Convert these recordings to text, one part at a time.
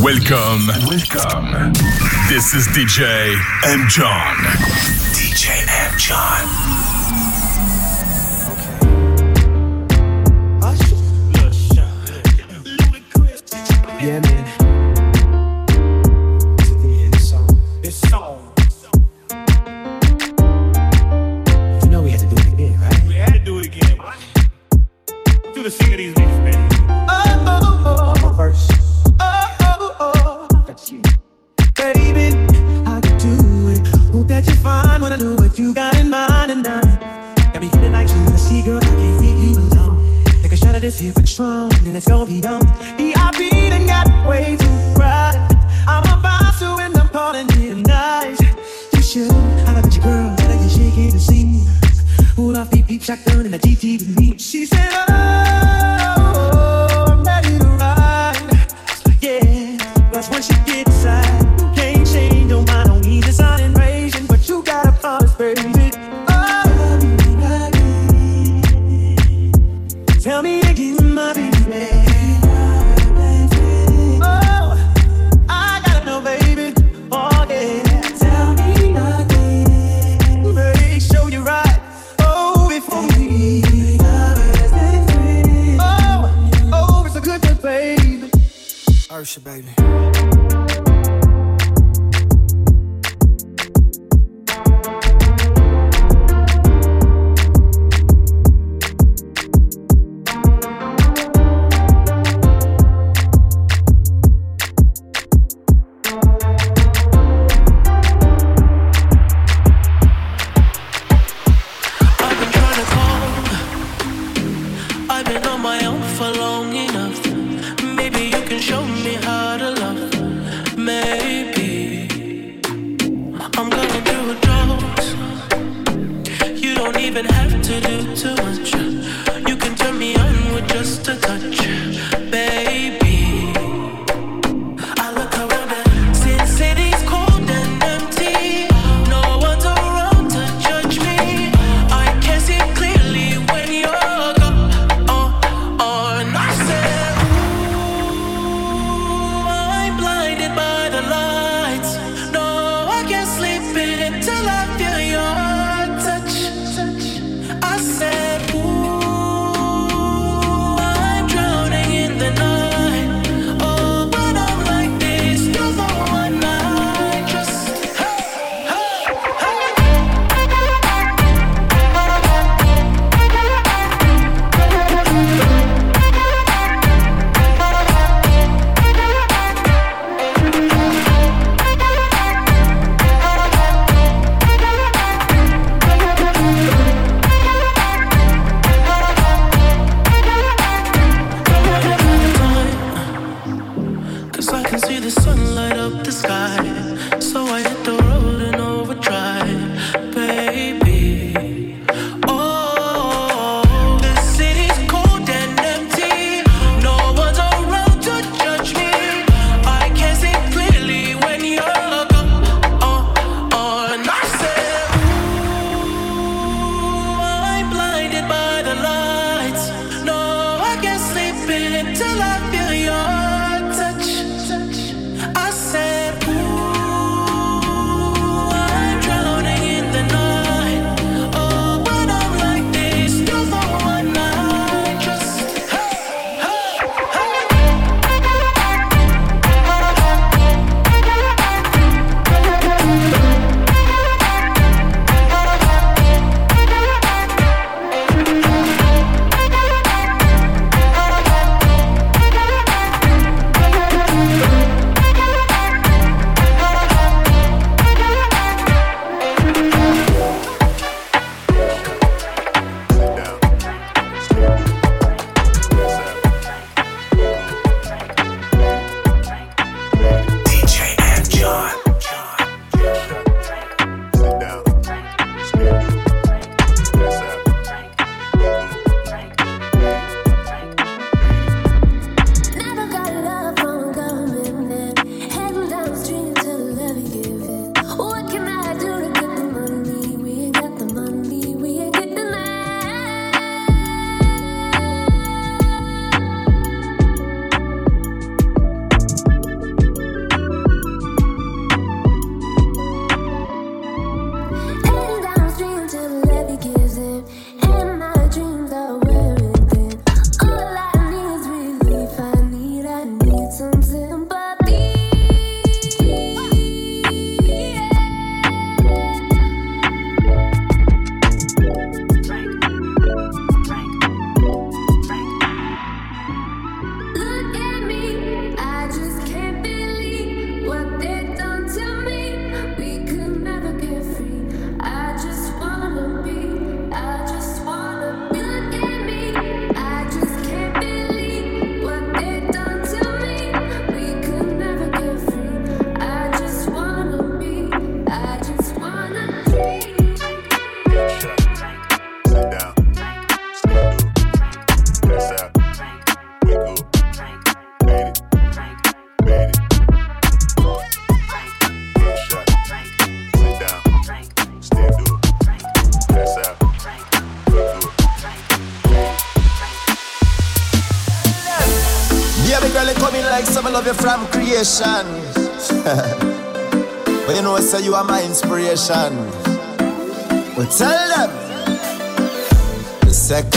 Welcome. Welcome. This is DJ M. John. DJ M. John.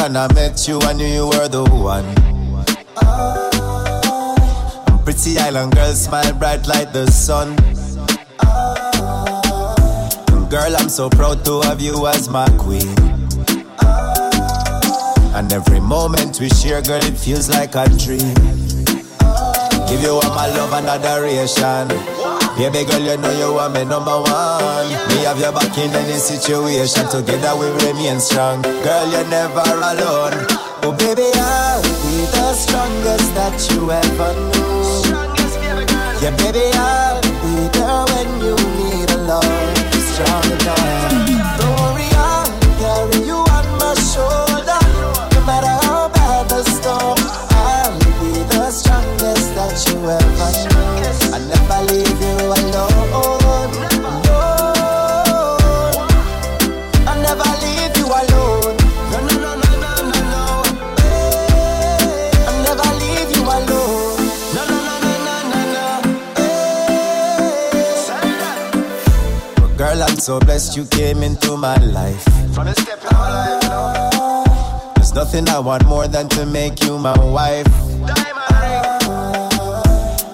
when I met you, I knew you were the one. I'm pretty island girl, smile bright like the sun. Ah, girl, I'm so proud to have you as my queen. Ah, and every moment we share, girl, it feels like a dream. Give you all my love and adoration. Yeah, girl, you know you are my number one. Me have your back in any situation. Together we remain strong. Girl, you're never alone. Oh, baby, I'll be the strongest that you ever knew. Yeah, baby, I'll be there when you need a love. Strong enough. so blessed you came into my life. From the step my life, There's nothing I want more than to make you my wife.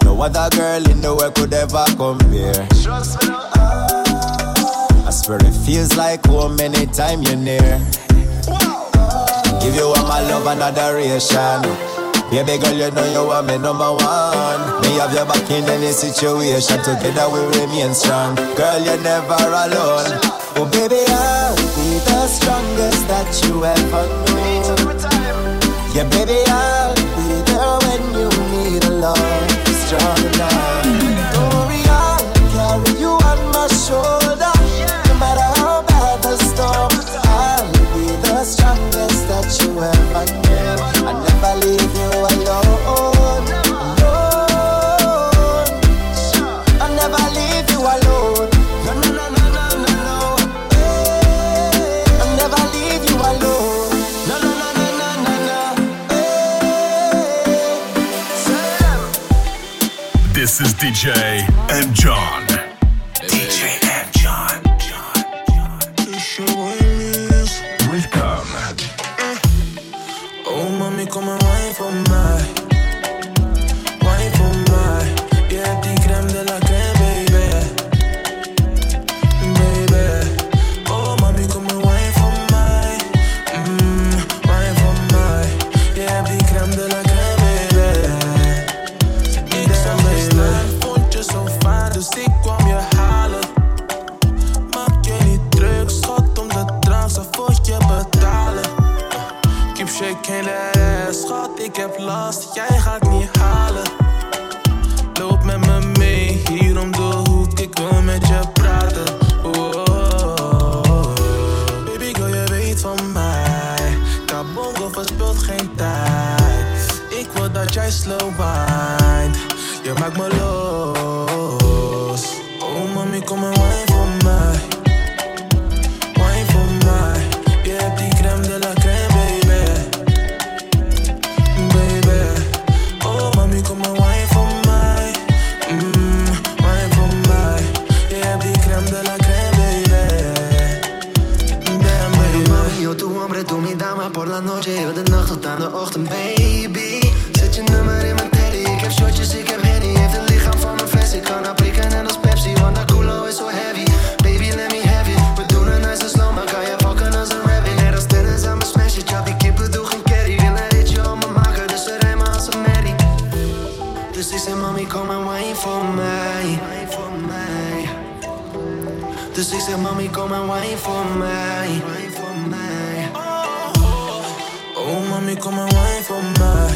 No other girl in the world could ever compare. Trust me, I swear it feels like home anytime you're near. Give you all my love and adoration. Baby girl, you know you are my number one. Me have your back in any situation. Together we remain strong. Girl, you're never alone. Oh, baby, I'll be the strongest that you ever knew. Yeah, baby, I'll be there when you need a love strong enough. J and John. said, Mommy, come wine for me. Oh, oh, oh. oh, mommy, come and wine for me.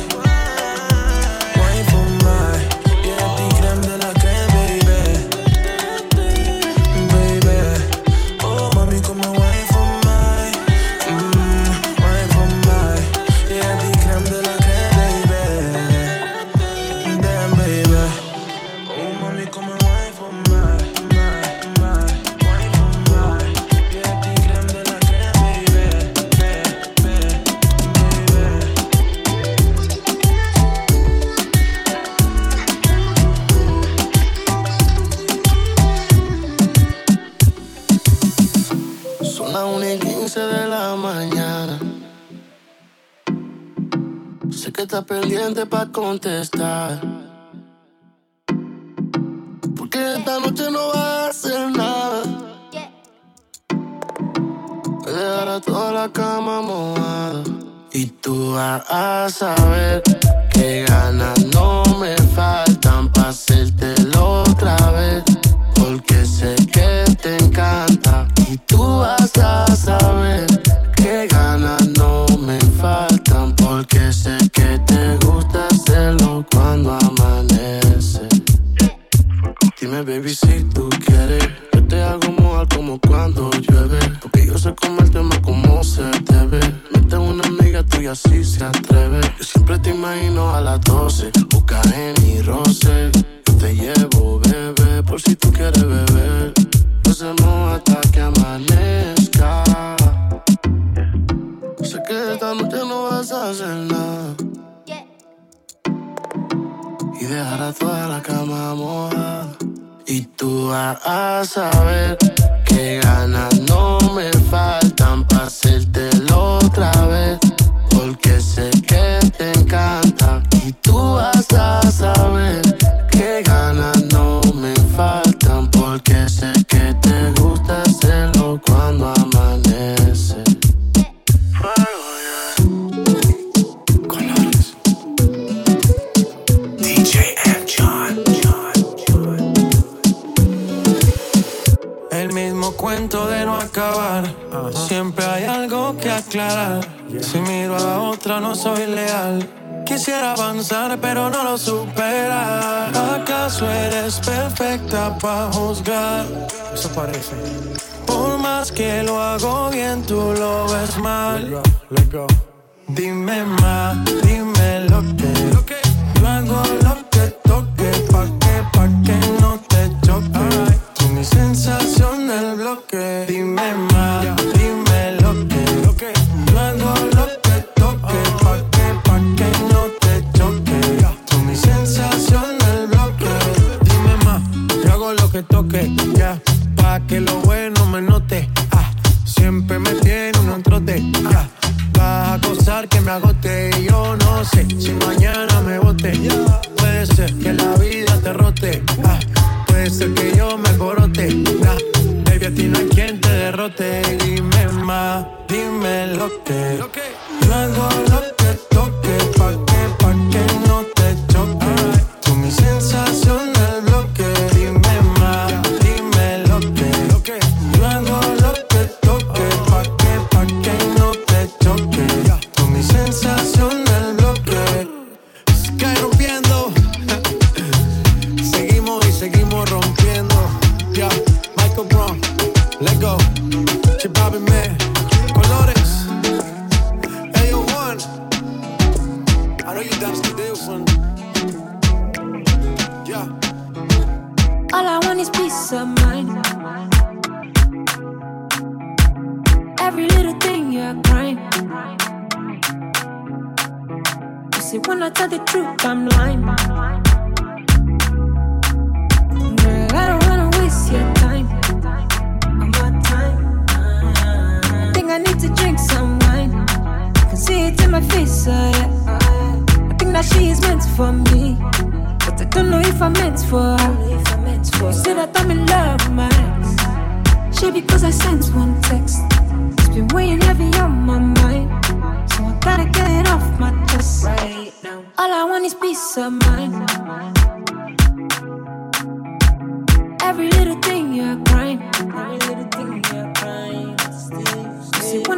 Para contestar. Porque esta noche no va a hacer nada. Voy a dejar a toda la cama mojada. Y tú vas a saber tú quieres. Yo te hago mojar como cuando llueve. Porque yo sé cómo el tema como se debe. Mete una amiga tuya si se atreve. Yo siempre te imagino a las 12. Busca en mi roce. Yo te llevo, bebé, por si tú quieres beber. Hacemos hasta que amanezca. Sé que esta noche no vas a hacer nada. Y dejar a toda la cama mojada. A saber que ganas no me faltan para hacértelo otra vez. Si miro a otra, no soy leal. Quisiera avanzar, pero no lo supera. ¿Acaso eres perfecta para juzgar? Eso parece. Por más que lo hago bien, tú lo ves mal. Dime más, dime lo que. Yo hago lo que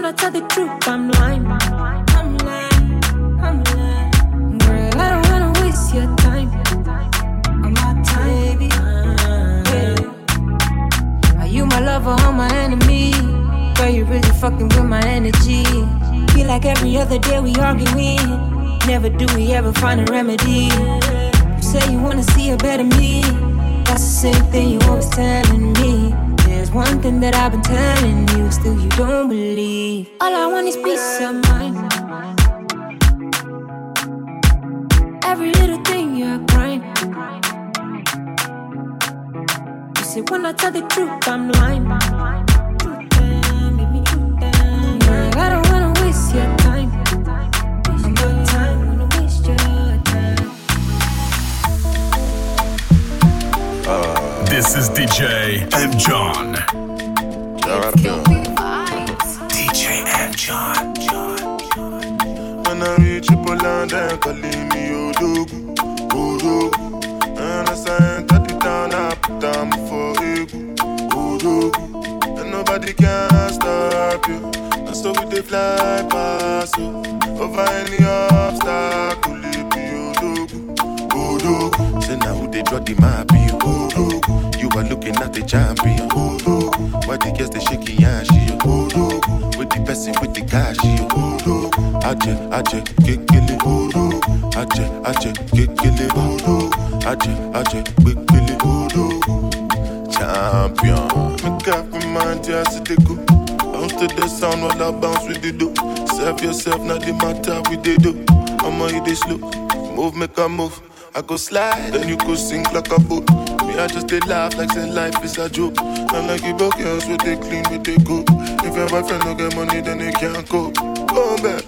when I tell the truth, I'm lying. I'm lying. I'm lying. Girl, I don't wanna waste your time. On my time, baby. Yeah. Are you my lover or my enemy? Girl, you really fucking with my energy. Feel like every other day we arguing. Never do we ever find a remedy. You say you wanna see a better me. That's the same thing you always telling me. One thing that I've been telling you, still you don't believe. All I want is peace of mind. Every little thing you're crying. You say when I tell the truth, I'm lying. This is DJ M. John. DJ M. John. When I reach Triple then calling me Odogwu, Odogwu. And as I enter the town, I put down for Egu, Odogwu. And nobody can stop you. And so we they fly past you. Over any obstacle, Say now who they draw the map, Odogwu. You are looking at the champion. Why the girls they shaking yeah, she. With the person with the cash, Odogwu. Aje, aje, kekele. Aje, aje, kekele. Aje, aje, kekele. Champion. Make up your mind, yeah, I they go. Bounce to the sound while I bounce with the do. Serve yourself, not the matter with the do. I'ma eat this slow. Move, make a move. I go slide, then you go sink like a boat. Me, I just they laugh like say life is a joke. And like you broke girls with they clean, with they go. If your boyfriend don't get money, then they can't cope. Go back.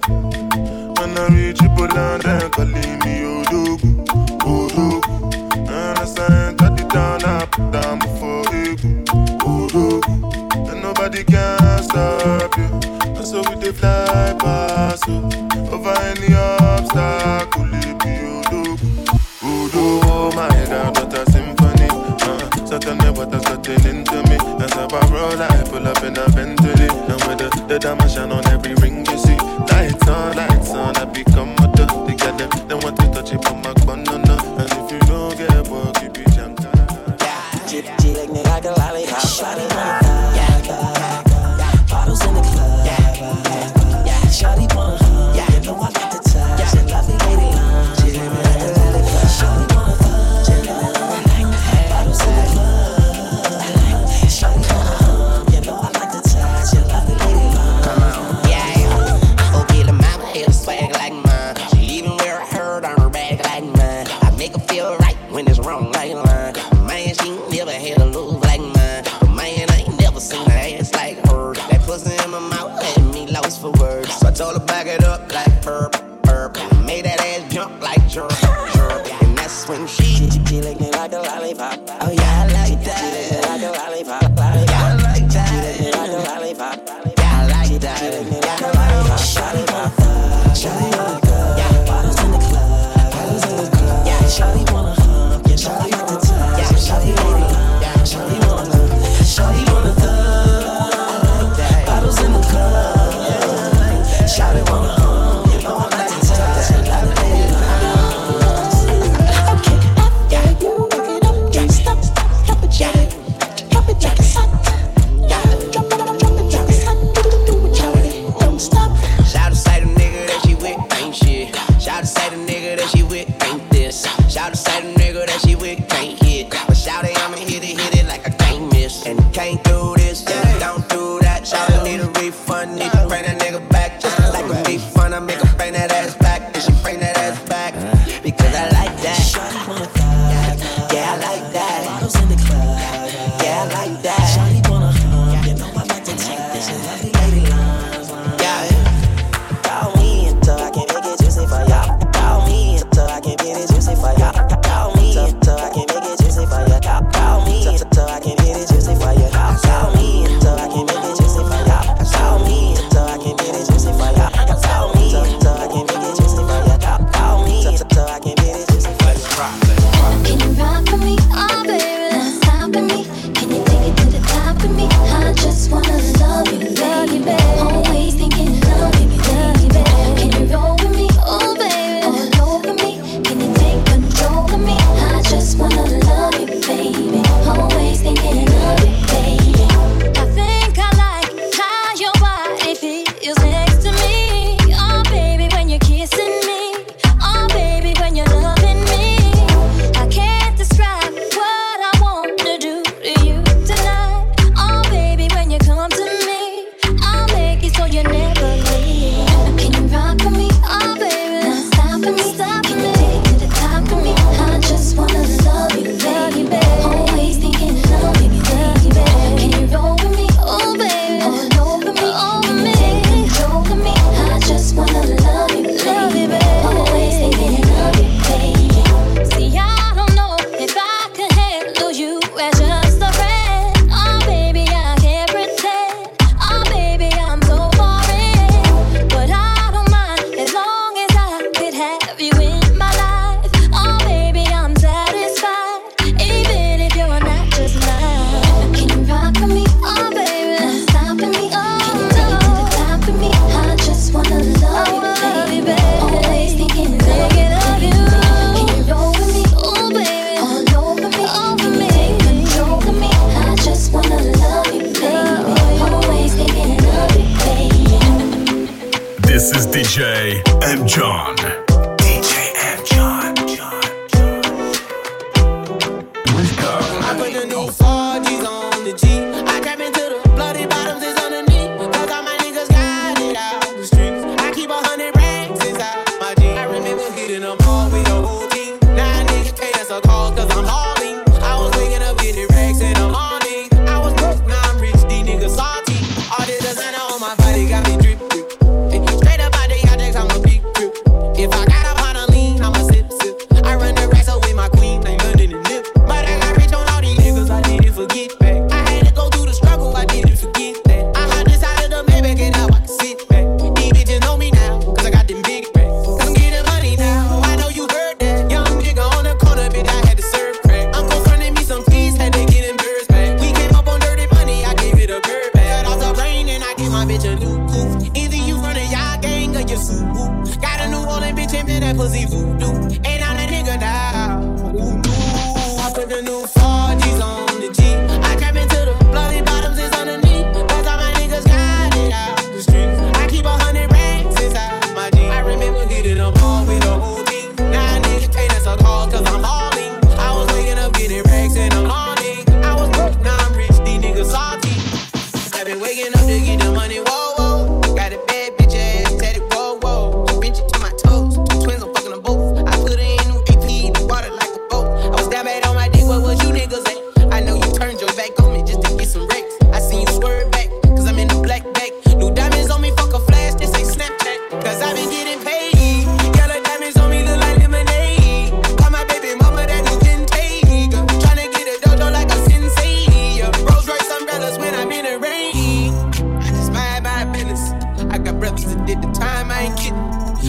When I reach Triple then calling me Odogwu, Odogwu. And I enter the town, put down before Egu, Odogwu. Oh, and nobody can stop you. And so we they fly past you. Over any obstacle, it be Odogwu. Oh my God, what a symphony. Uh, so tell me what is getting into me. As I roll, I pull up in a Bentley. And with the, the diamond shine on every ring you see. Lights on, lights like jerk, jerk. And that's when she She, she, she lick me like a lollipop.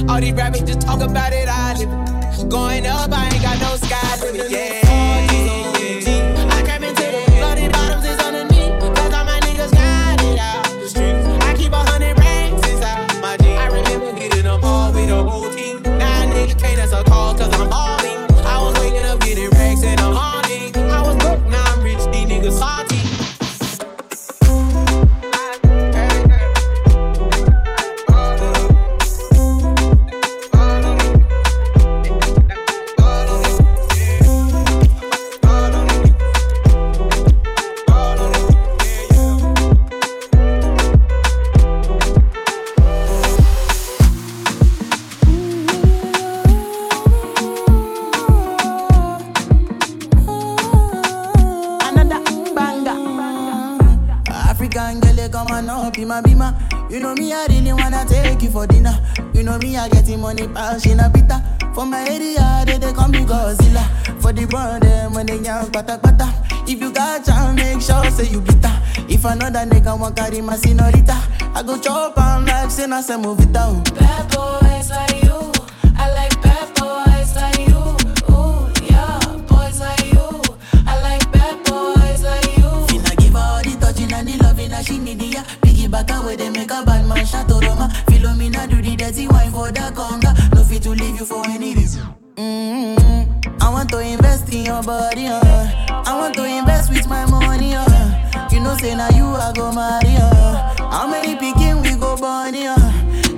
All these rappers just talk about it, I live it. Going up, I ain't got no sky limit, yeah. they pass in bitter. For my area, they, they call me Godzilla. For the brand, them when they young, pata pata. If you got chance, make sure say you bitter. If another nigga want carry my senorita, I go chop on like say na se movita. you I go marry her. How many picking we go burn here?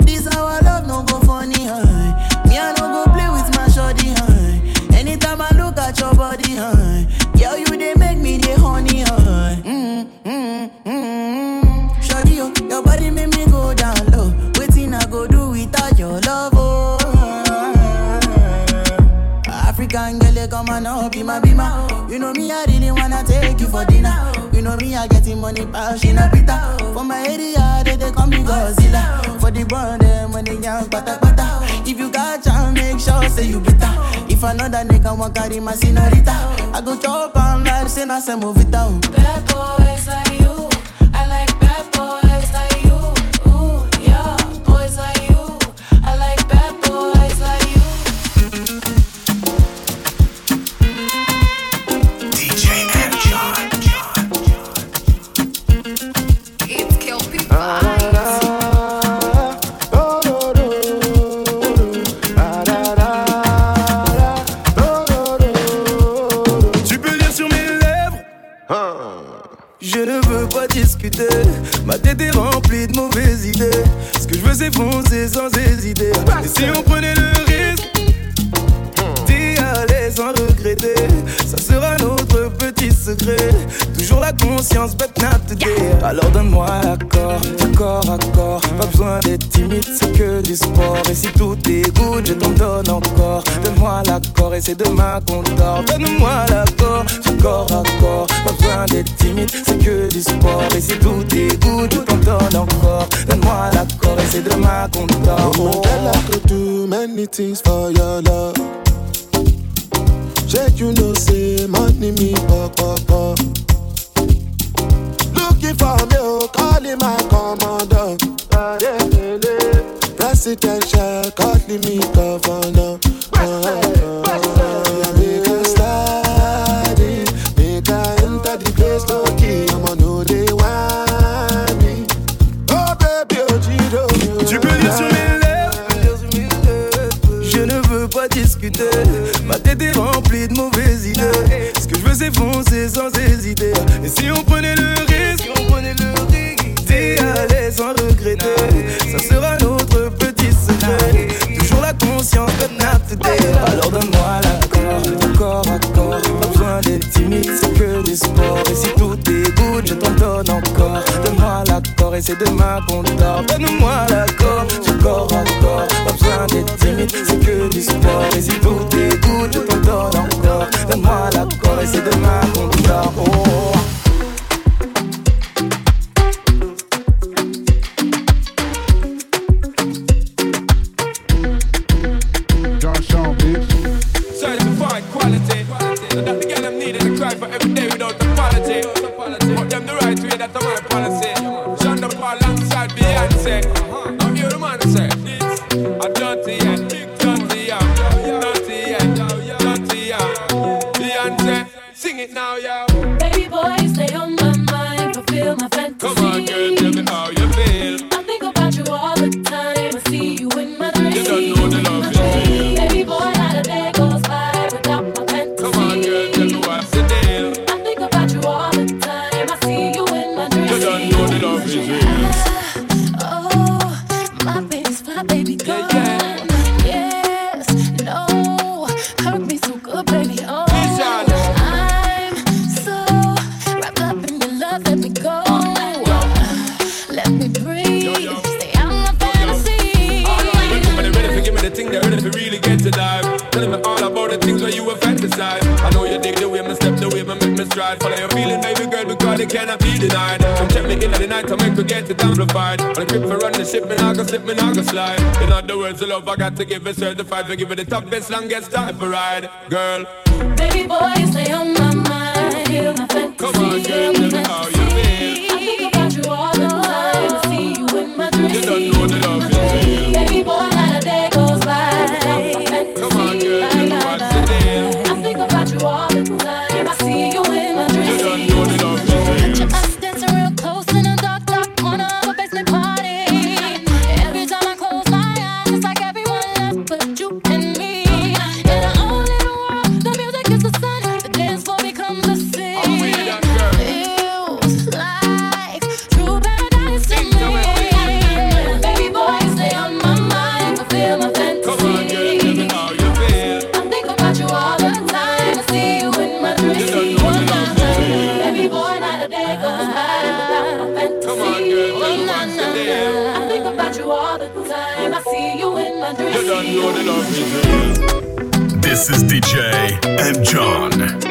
This our love no go funny, huh? Me I no go play with my shoddy, huh? Anytime I look at your body, huh? Girl, you they make me the honey, huh? Mm, mm, mm, mm. Shoddy, yo, oh, your body make me go down low. Waiting I go do without your love, oh. African girl, come on up, be my, be my. You know me, I really wanna take you for dinner know me, I getting money power. She know bitter. For my area, they, they call me Godzilla. For the born, them money they young, pata pata. If you got chance, make sure say you better. If another nigga want carry my senorita, I go chop on life, say nothing move it down. Bad boys like you. c'est demain qu'on dort. Donne-moi l'accord du corps à corps. Pas besoin d'être timide, c'est que du sport. Et si tout est good, tout en donne encore. Donne-moi l'accord et c'est demain qu'on dort. Oh. After too many things for your love. Shake you know say money me pop pop. Looking for me, oh, calling my commander. Presidential, calling me governor. sans. Et si on prenait le risque, si on prenait le risque, t'es à sans regretter. Ça sera notre petit secret. Toujours la conscience de notre Alors donne-moi l'accord, d'accord, accord. Pas besoin d'être timide, c'est que du sport. Et si tout est good, je t'en Donne-moi l'accord et c'est demain qu'on dort. Donne-moi l'accord, du corps à corps. Pas besoin d'être timide, c'est que du sport. Et si tout dégoûte, je t'en donne encore. Donne-moi l'accord et c'est demain qu'on dort. Oh, oh, oh. set a man policy. John the Paul alongside Beyonce. Uh-huh. I'm your man, sir. I'm dirty and big dirty, yeah. Dirty and dirty, yeah. Beyonce, sing it now, yeah. Baby boy, stay on my mind, fulfill my fantasy. Come on, girl, tell me how you. get it amplified. On the for run the ship, me nah go slip, me nah go slide. In other words, the love I got to give it certified. For give it the top best, longest time for ride, girl. Baby boy, you stay on my mind. Come on, girl, tell me how you feel. You don't know the love is real. This is DJ and John.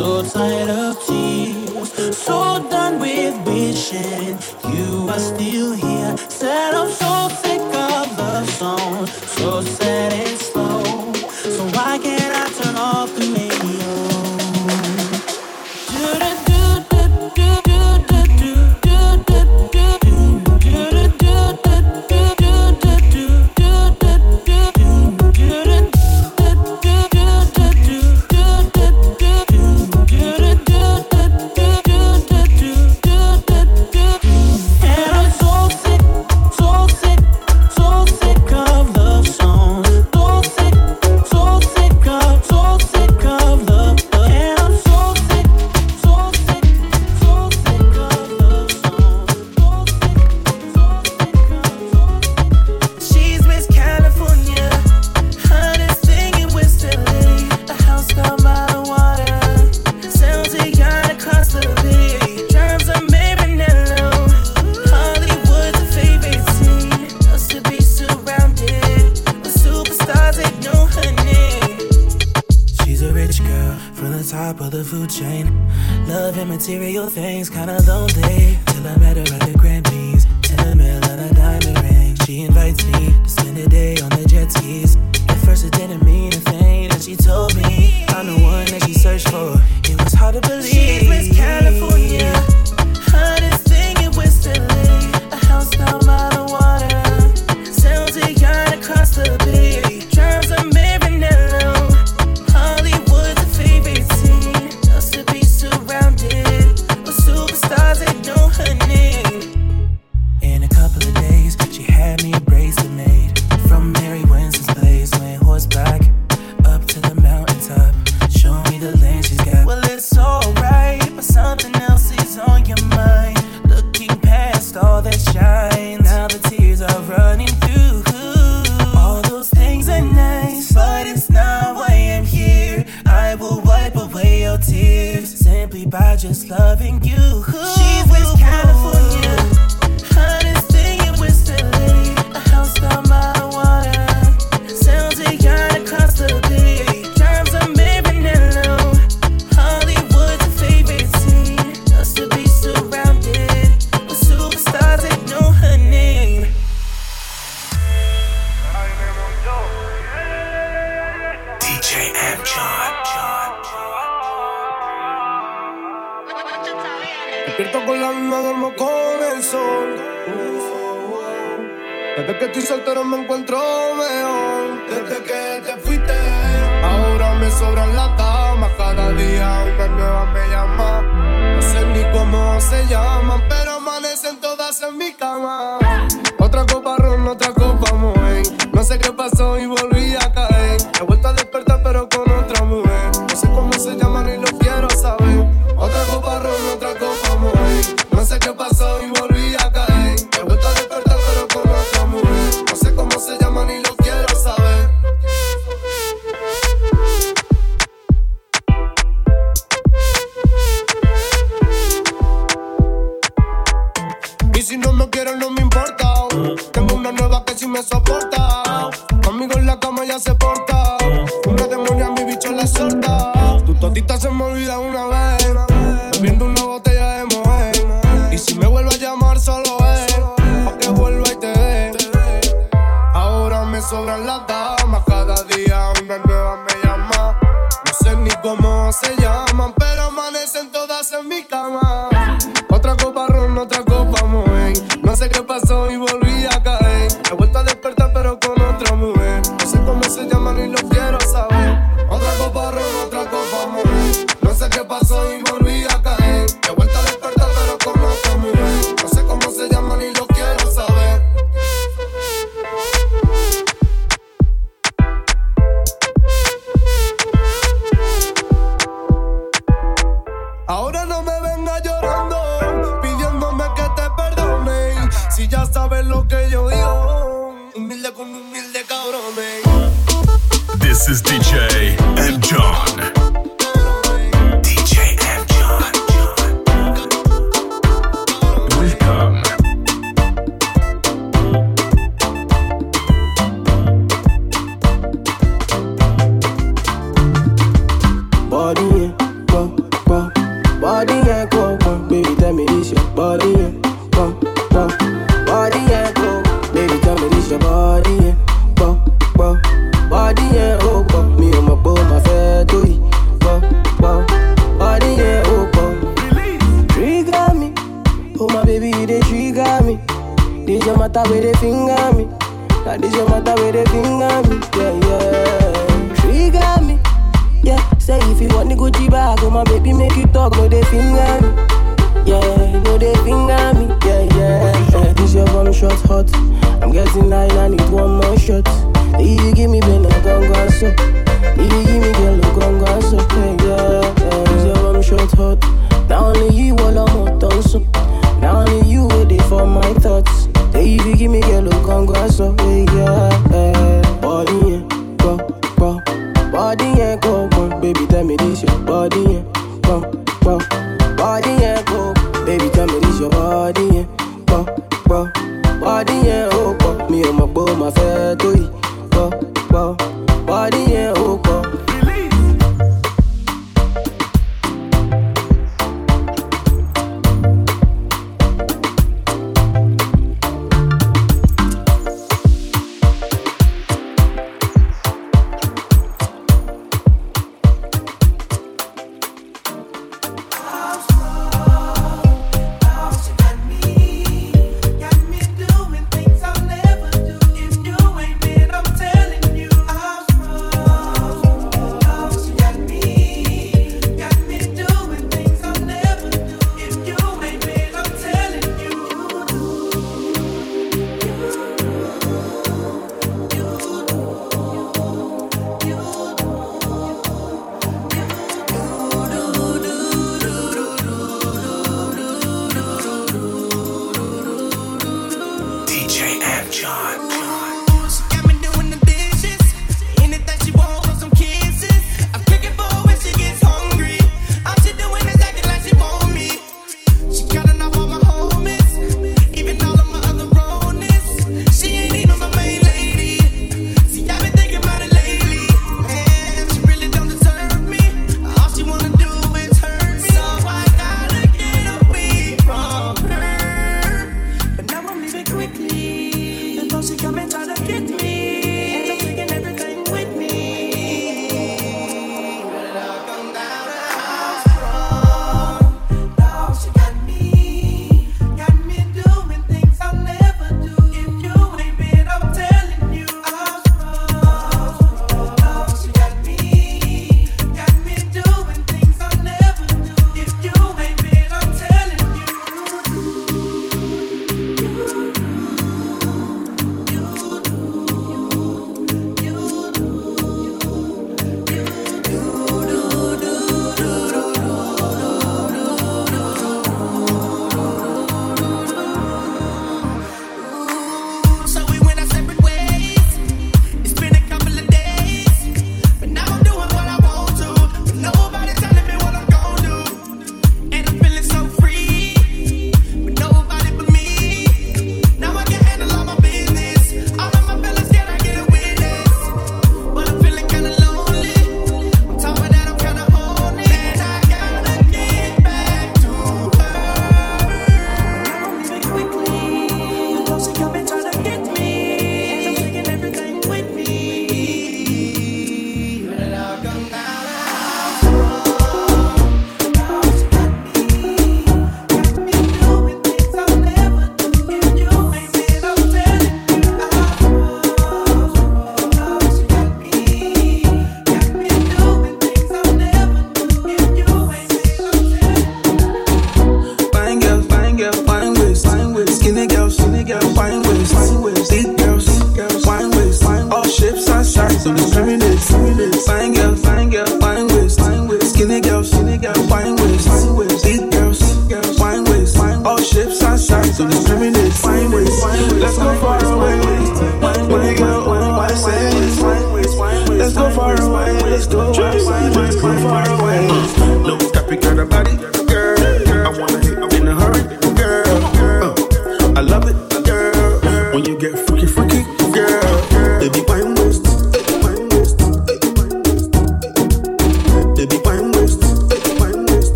So tired of tears. So done with wishing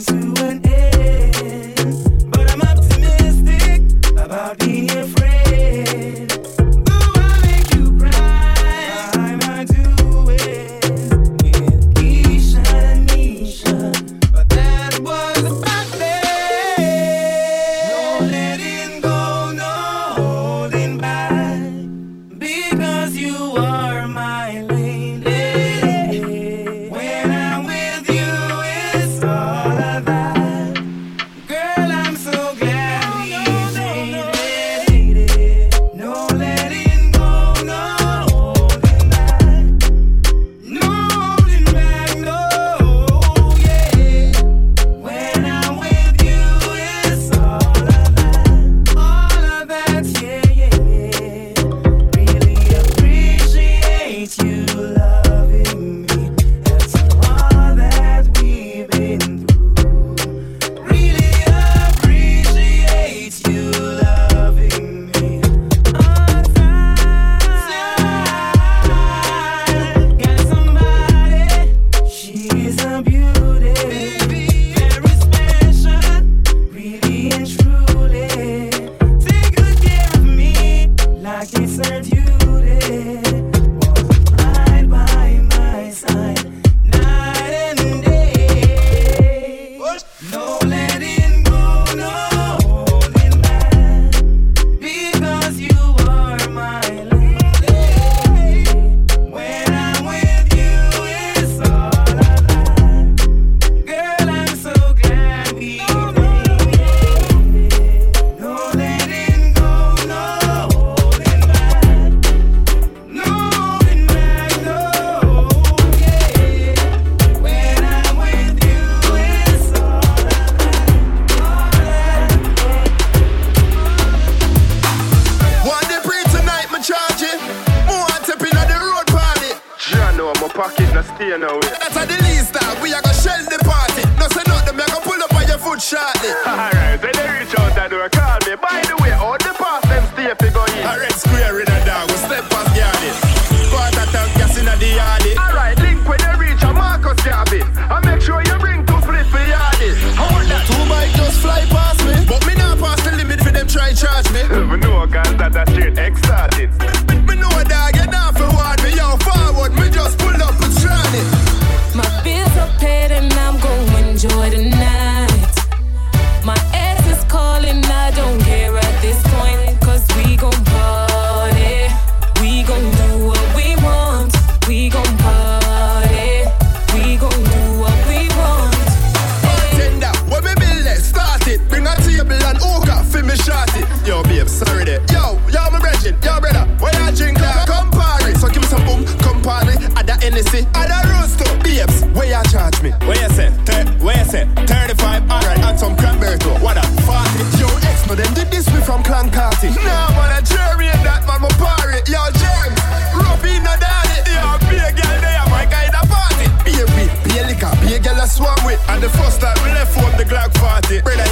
Listen. And the first time we left home, the Glock 40. Brother,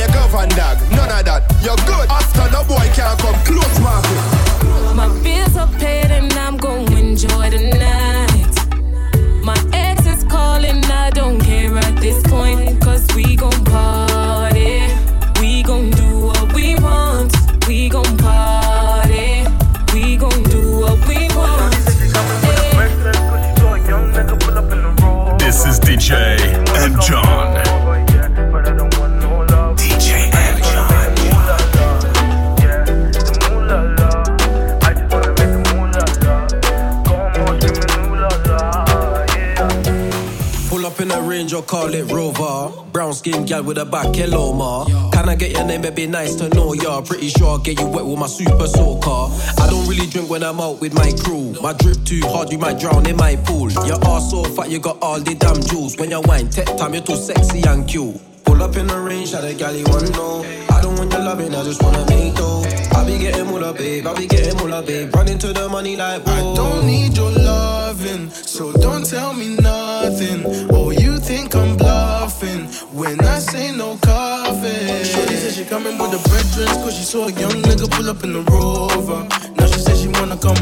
Brown skin gal with a back, hello ma. Can I get your name? It'd be nice to know ya. Pretty sure I'll get you wet with my super soul car. I don't really drink when I'm out with my crew. My drip too hard, you might drown in my pool. Your ass so fat, you got all the damn jewels. When you wine, tech time, you're too sexy and cute. Pull up in the range, shot a you wanna know. I don't want your loving, I just wanna make dough. I be getting moolah, babe. I be getting moolah, babe. Run to the money like whoa. I don't need your loving, so don't tell me nothing. Oh, you think I'm bluffing when I say no coffee. Shorty said she coming with a the brethren, cause she saw a young nigga pull up in the rover. Now she said she wanna come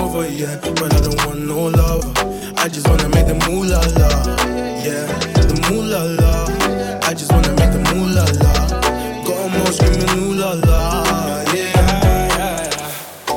over, yeah. But I don't want no lover. I just wanna make the moolah la, yeah. The moolah la. I just wanna make the moolah la. Got 'em all screaming ooh la la, yeah.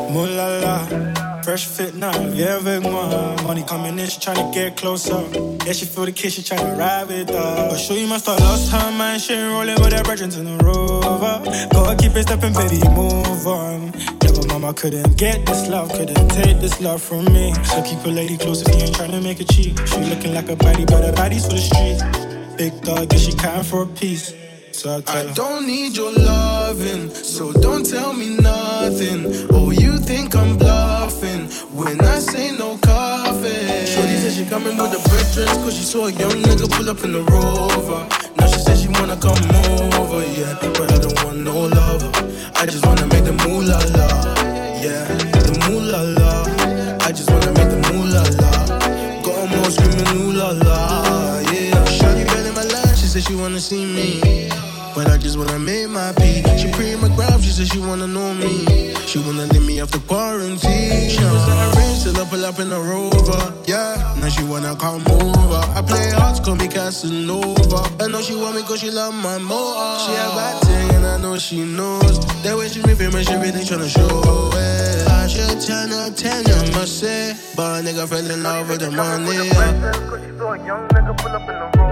Moolah la, fresh fit now, viens avec moi. Money coming in, she tryna get closer. Yeah, she feel the kiss, she tryna ride with us. But sure you must have lost her mind. She ain't rolling with her brethren in the rover. Gotta keep it stepping, baby, move on. Never mama couldn't get this love, couldn't take this love from me. So keep a lady close if you ain't tryna make a cheap. She looking like a body, but her body's for the streets. Big dog, yeah, she counting for a piece. So I I don't need your loving, so don't tell me nothing. Oh, you think I'm bluffing when I say no coffee. Shorty said she coming with the brethren, cause she saw a young nigga pull up in the rover. Now she said she wanna come over, yeah. But I don't want no lover. I just wanna make the moolah la, yeah. The moolah la. I just wanna make the moolah la. Got screaming ooh la la, yeah. Shorty been in my life, she said she wanna see me. But I just wanna make my peace. She pre my graph, she said she wanna know me. She wanna let me the quarantine. She was in the range till I pull up in the rover. Yeah, now she wanna come over. I play hard, call me Casanova. I know she want me cause she love my motor. She a bad thing and I know she knows. That way she me famous, she really tryna show it. I should turn up 10, I must say. But a nigga fell in love with the money. Young nigga pull up in the road.